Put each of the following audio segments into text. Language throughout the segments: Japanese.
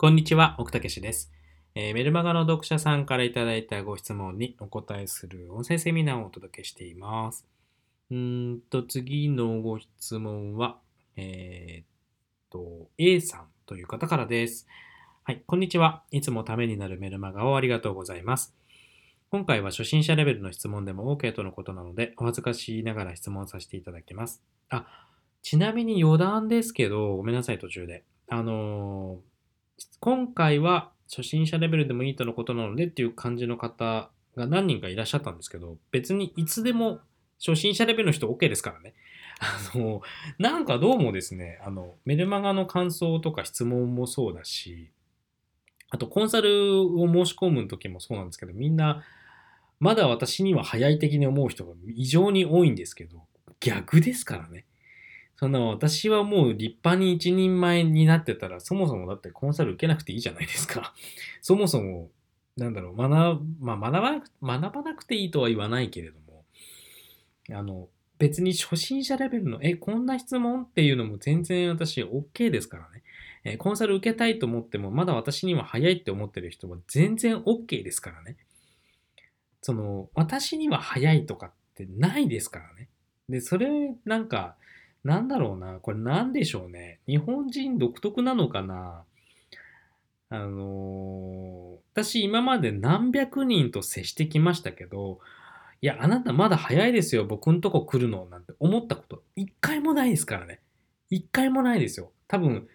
こんにちは、奥武史です、えーメルマガの読者さんからいただいたご質問にお答えする音声セミナーをお届けしています。うんと、次のご質問は、えーっと、A さんという方からです。はい、こんにちは。いつもためになるメルマガをありがとうございます。今回は初心者レベルの質問でも OK とのことなので、お恥ずかしいながら質問させていただきます。あ、ちなみに余談ですけど、ごめんなさい、途中で。あのー今回は初心者レベルでもいいとのことなのでっていう感じの方が何人かいらっしゃったんですけど、別にいつでも初心者レベルの人 OK ですからね。あの、なんかどうもですね、あの、メルマガの感想とか質問もそうだし、あとコンサルを申し込む時もそうなんですけど、みんな、まだ私には早い的に思う人が異常に多いんですけど、逆ですからね。そんな私はもう立派に一人前になってたら、そもそもだってコンサル受けなくていいじゃないですか。そもそも、なんだろう、学,、まあ、学ば学ばなくていいとは言わないけれども、あの、別に初心者レベルの、え、こんな質問っていうのも全然私 OK ですからね。えコンサル受けたいと思っても、まだ私には早いって思ってる人は全然 OK ですからね。その、私には早いとかってないですからね。で、それ、なんか、なんだろうな、これなんでしょうね。日本人独特なのかな。あのー私今まで何百人と接してきましたけど、いや、あなたまだ早いですよ、僕んとこ来るの、なんて思ったこと、一回もないですからね。一回もないですよ。多分、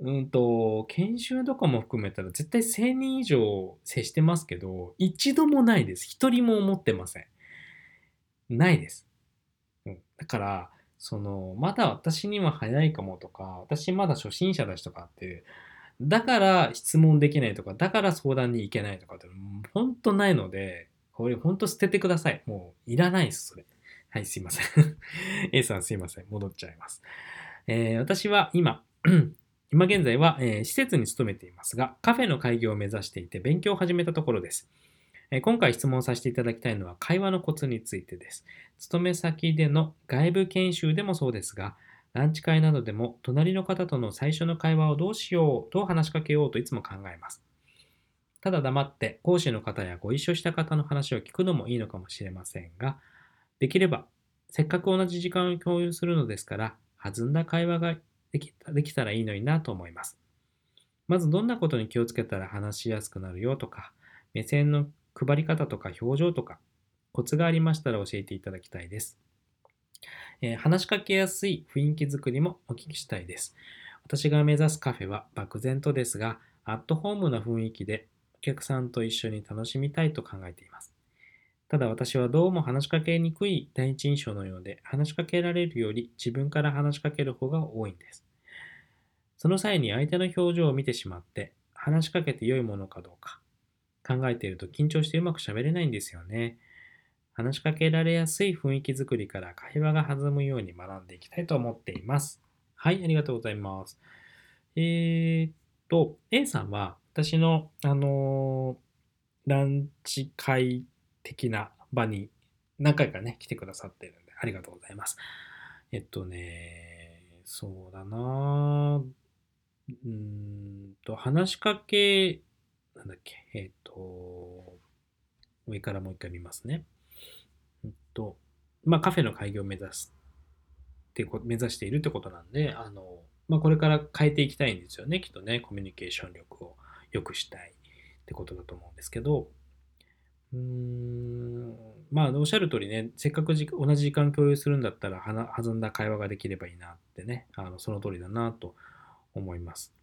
うんと、研修とかも含めたら絶対1000人以上接してますけど、一度もないです。一人も思ってません。ないです。うん、だから、その、まだ私には早いかもとか、私まだ初心者だしとかって、だから質問できないとか、だから相談に行けないとかって、本当ないので、これ本当捨ててください。もういらないです、それ。はい、すいません。A さんすいません。戻っちゃいます。えー私は今、今現在は、えー施設に勤めていますが、カフェの開業を目指していて勉強を始めたところです。え今回質問させていただきたいのは会話のコツについてです。勤め先での外部研修でもそうですが、ランチ会などでも隣の方との最初の会話をどうしよう、どう話しかけようといつも考えます。ただ黙って講師の方やご一緒した方の話を聞くのもいいのかもしれませんが、できればせっかく同じ時間を共有するのですから、弾んだ会話ができたできたらいいのになと思います。まずどんなことに気をつけたら話しやすくなるよとか、目線の配り方とか表情とか、コツがありましたら教えていただきたいです。えー話しかけやすい雰囲気づくりもお聞きしたいです。私が目指すカフェは漠然とですが、アットホームな雰囲気でお客さんと一緒に楽しみたいと考えています。ただ私はどうも話しかけにくい第一印象のようで、話しかけられるより自分から話しかける方が多いんです。その際に相手の表情を見てしまって、話しかけて良いものかどうか、考えていると緊張してうまく喋れないんですよね。話しかけられやすい雰囲気づくりから会話が弾むように学んでいきたいと思っています。はい、ありがとうございます。えーっと、A さんは私の、あのーランチ会的な場に何回かね、来てくださってるんで、ありがとうございます。えっとね、そうだなうーんと、話しかけ、なんだっけ、えっと、上からもう一回見ますね。うんと、まあ、カフェの開業を目指すってこ目指しているってことなんで、あの、まあ、これから変えていきたいんですよね、きっとね、コミュニケーション力を良くしたいってことだと思うんですけど、うーん、まあ、おっしゃる通りね、せっかくじ同じ時間共有するんだったら、は弾んだ会話ができればいいなってね、あのその通りだなと思います。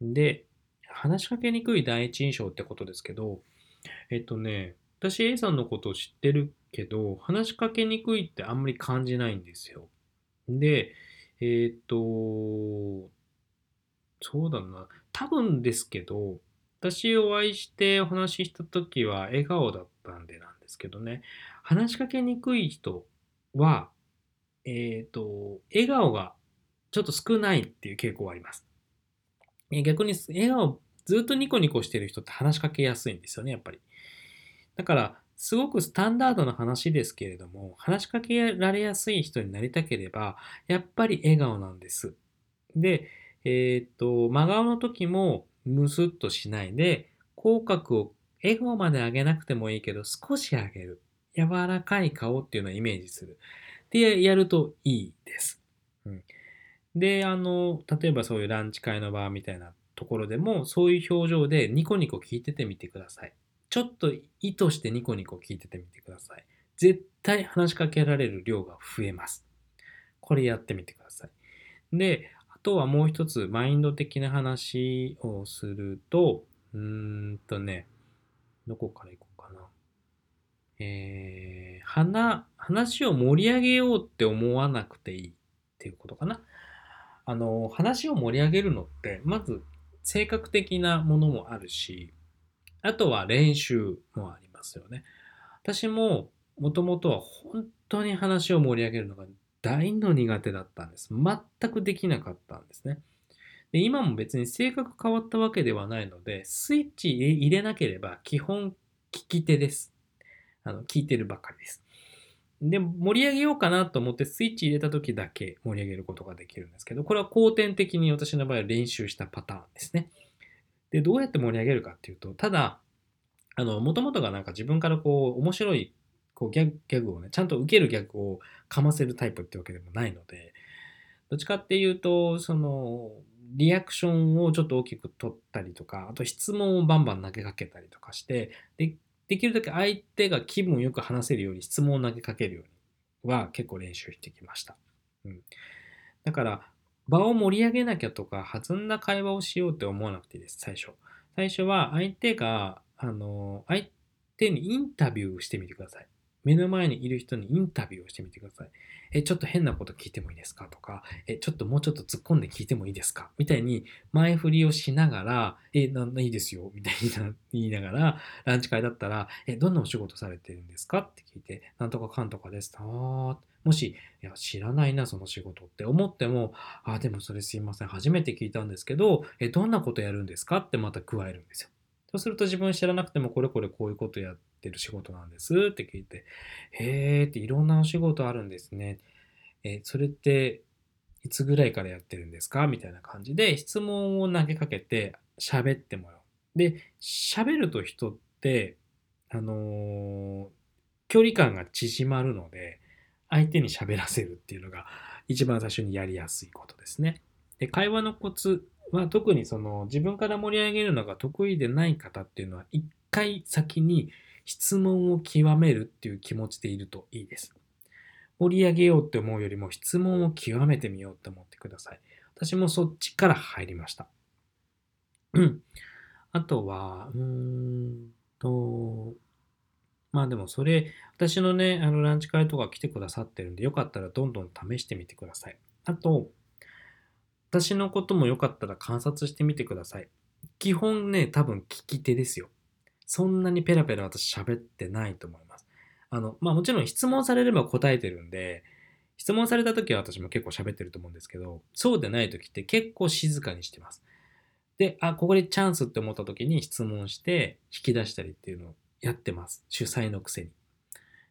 で、話しかけにくい第一印象ってことですけど、えっとね、私 A さんのことを知ってるけど、話しかけにくいってあんまり感じないんですよ。で、えっと、そうだな、多分ですけど、私お会いしてお話しした時は笑顔だったんでなんですけどね、話しかけにくい人は、えっと、笑顔がちょっと少ないっていう傾向があります。逆に笑顔ずっとニコニコしてる人って話しかけやすいんですよね、やっぱり。だから、すごくスタンダードな話ですけれども、話しかけられやすい人になりたければ、やっぱり笑顔なんです。で、えっ、と、真顔の時もムスッとしないで、口角を笑顔まで上げなくてもいいけど、少し上げる。柔らかい顔っていうのをイメージする。で、やるといいです。うん、で、あの、例えばそういうランチ会の場みたいなところでも、そういう表情でニコニコ聞いててみてください。ちょっと意図してニコニコ聞いててみてください。絶対話しかけられる量が増えます。これやってみてください。で、あとはもう一つ、マインド的な話をすると、うーんとね、どこから行こうかな。えー、話、話を盛り上げようって思わなくていいっていうことかな。あの、話を盛り上げるのって、まず性格的なものもあるし、あとは練習もありますよね。私ももともとは本当に話を盛り上げるのが大の苦手だったんです。全くできなかったんですね。で今も別に性格変わったわけではないので、スイッチ入れなければ基本聞き手です。あの聞いてるばかりです。で、盛り上げようかなと思ってスイッチ入れた時だけ盛り上げることができるんですけど、これは後天的に私の場合は練習したパターンですね。で、どうやって盛り上げるかっていうと、ただ、あの、もともとがなんか自分からこう、面白いこうギャグギャグをね、ちゃんと受けるギャグをかませるタイプってわけでもないので、どっちかっていうと、その、リアクションをちょっと大きく取ったりとか、あと質問をバンバン投げかけたりとかして、でできるだけ相手が気分よく話せるように質問を投げかけるようには結構練習してきました。うん、だから、場を盛り上げなきゃとか、弾んだ会話をしようって思わなくていいです、最初。最初は相手が、あの、相手にインタビューしてみてください。目の前にいる人にインタビューをしてみてください。え、ちょっと変なこと聞いてもいいですか？とか、え、ちょっともうちょっと突っ込んで聞いてもいいですか？みたいに前振りをしながら、え、ないいですよみたいに言いながら、ランチ会だったら、え、どんなお仕事されてるんですか？って聞いて、なんとかかんとかです。あもし、いや、知らないな、その仕事って思っても、あ、でもそれすいません、初めて聞いたんですけど、え、どんなことやるんですか？ってまた加えるんですよ。そうすると自分知らなくてもこれこれこういうことやってる仕事なんですって聞いて、へーっていろんなお仕事あるんですね。えそれっていつぐらいからやってるんですかみたいな感じで質問を投げかけて喋ってもらう。で、喋ると人って、あのー、距離感が縮まるので、相手に喋らせるっていうのが一番最初にやりやすいことですね。で、会話のコツは特にその自分から盛り上げるのが得意でない方っていうのは一回先に質問を極めるっていう気持ちでいるといいです。盛り上げようって思うよりも質問を極めてみようって思ってください。私もそっちから入りました。うん。あとは、うーんと、まあでもそれ、私のね、あのランチ会とか来てくださってるんで、よかったらどんどん試してみてください。あと、私のこともよかったら観察してみてください。基本ね、多分聞き手ですよ。そんなにペラペラ私喋ってないと思います。あの、まあもちろん質問されれば答えてるんで、質問された時は私も結構喋ってると思うんですけど、そうでない時って結構静かにしてます。で、あ、ここでチャンスって思った時に質問して引き出したりっていうのをやってます。主催のくせに。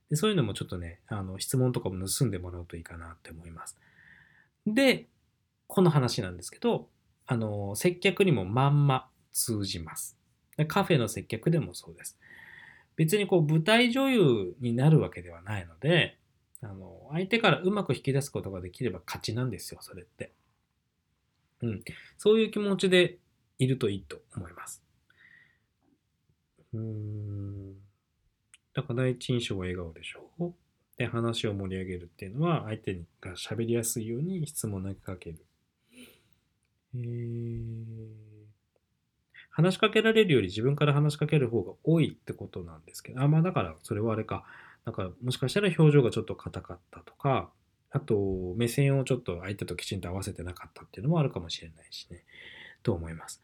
でそういうのもちょっとね、あの質問とかも盗んでもらうといいかなって思います。で、この話なんですけど、あの、接客にもまんま通じます。カフェの接客でもそうです。別にこう舞台女優になるわけではないので、あの、相手からうまく引き出すことができれば勝ちなんですよ、それって。うん。そういう気持ちでいるといいと思います。うーん。だから第一印象は笑顔でしょう。で、話を盛り上げるっていうのは、相手が喋りやすいように質問投げかける。話しかけられるより自分から話しかける方が多いってことなんですけど、あ、まあだからそれはあれか、なんかもしかしたら表情がちょっと硬かったとか、あと目線をちょっと相手ときちんと合わせてなかったっていうのもあるかもしれないしね、と思います。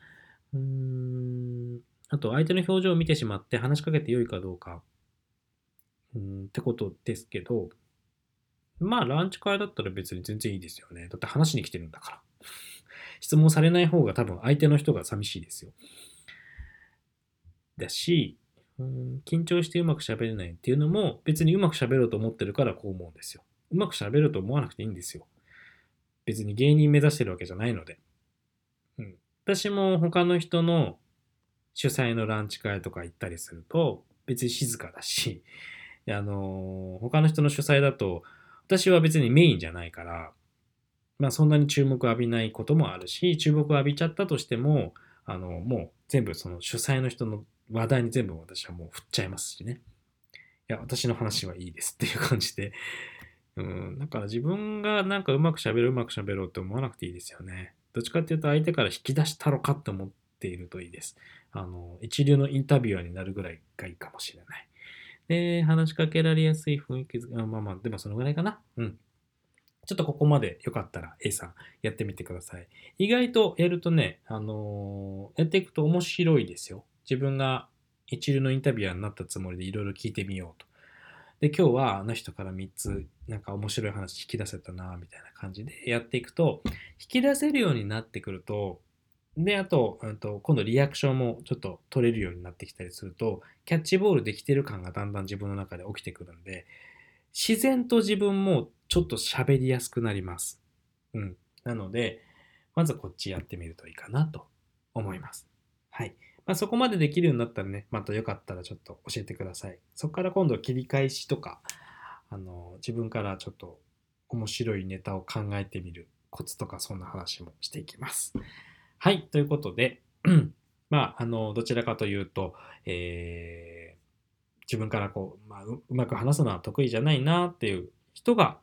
うーん、あと相手の表情を見てしまって話しかけて良いかどうか、うんってことですけど、まあランチ会だったら別に全然いいですよね。だって話しに来てるんだから。質問されない方が多分相手の人が寂しいですよ。だし、うん緊張してうまく喋れないっていうのも別にうまく喋ろうと思ってるからこう思うんですよ。うまく喋ると思わなくていいんですよ。別に芸人目指してるわけじゃないので。うん私も他の人の主催のランチ会とか行ったりすると、別に静かだし、あのー他の人の主催だと、私は別にメインじゃないから、まあそんなに注目を浴びないこともあるし、注目を浴びちゃったとしても、あの、もう全部その主催の人の話題に全部私はもう振っちゃいますしね。いや、私の話はいいですっていう感じで。うん、だから自分がなんかうまく喋るうまく喋ろうって思わなくていいですよね。どっちかっていうと相手から引き出したろかって思っているといいです。あの、一流のインタビュアーになるぐらいがいいかもしれない。で、話しかけられやすい雰囲気づ、まあまあ、でもそのぐらいかな。うん。ちょっとここまでよかったら A さんやってみてください。意外とやるとね、あのーやっていくと面白いですよ。自分が一流のインタビュアーになったつもりでいろいろ聞いてみようと。で、今日はあの人から3つなんか面白い話引き出せたな、みたいな感じでやっていくと、引き出せるようになってくると、で、あと、うんと今度リアクションもちょっと取れるようになってきたりすると、キャッチボールできてる感がだんだん自分の中で起きてくるんで、自然と自分もちょっと喋りやすくなります。うん。なので、まずこっちやってみるといいかなと思います。はい。まあ、そこまでできるようになったらね、またよかったらちょっと教えてください。そこから今度切り返しとか、あの、自分からちょっと面白いネタを考えてみるコツとかそんな話もしていきます。はい。ということで、まあ、あの、どちらかというと、えー自分からこう、まあ、うまく話すのは得意じゃないなっていう人が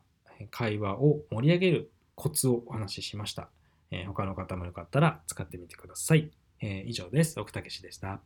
会話を盛り上げるコツをお話ししました。えー他の方もよかったら使ってみてください。えー以上です。奥武史でした。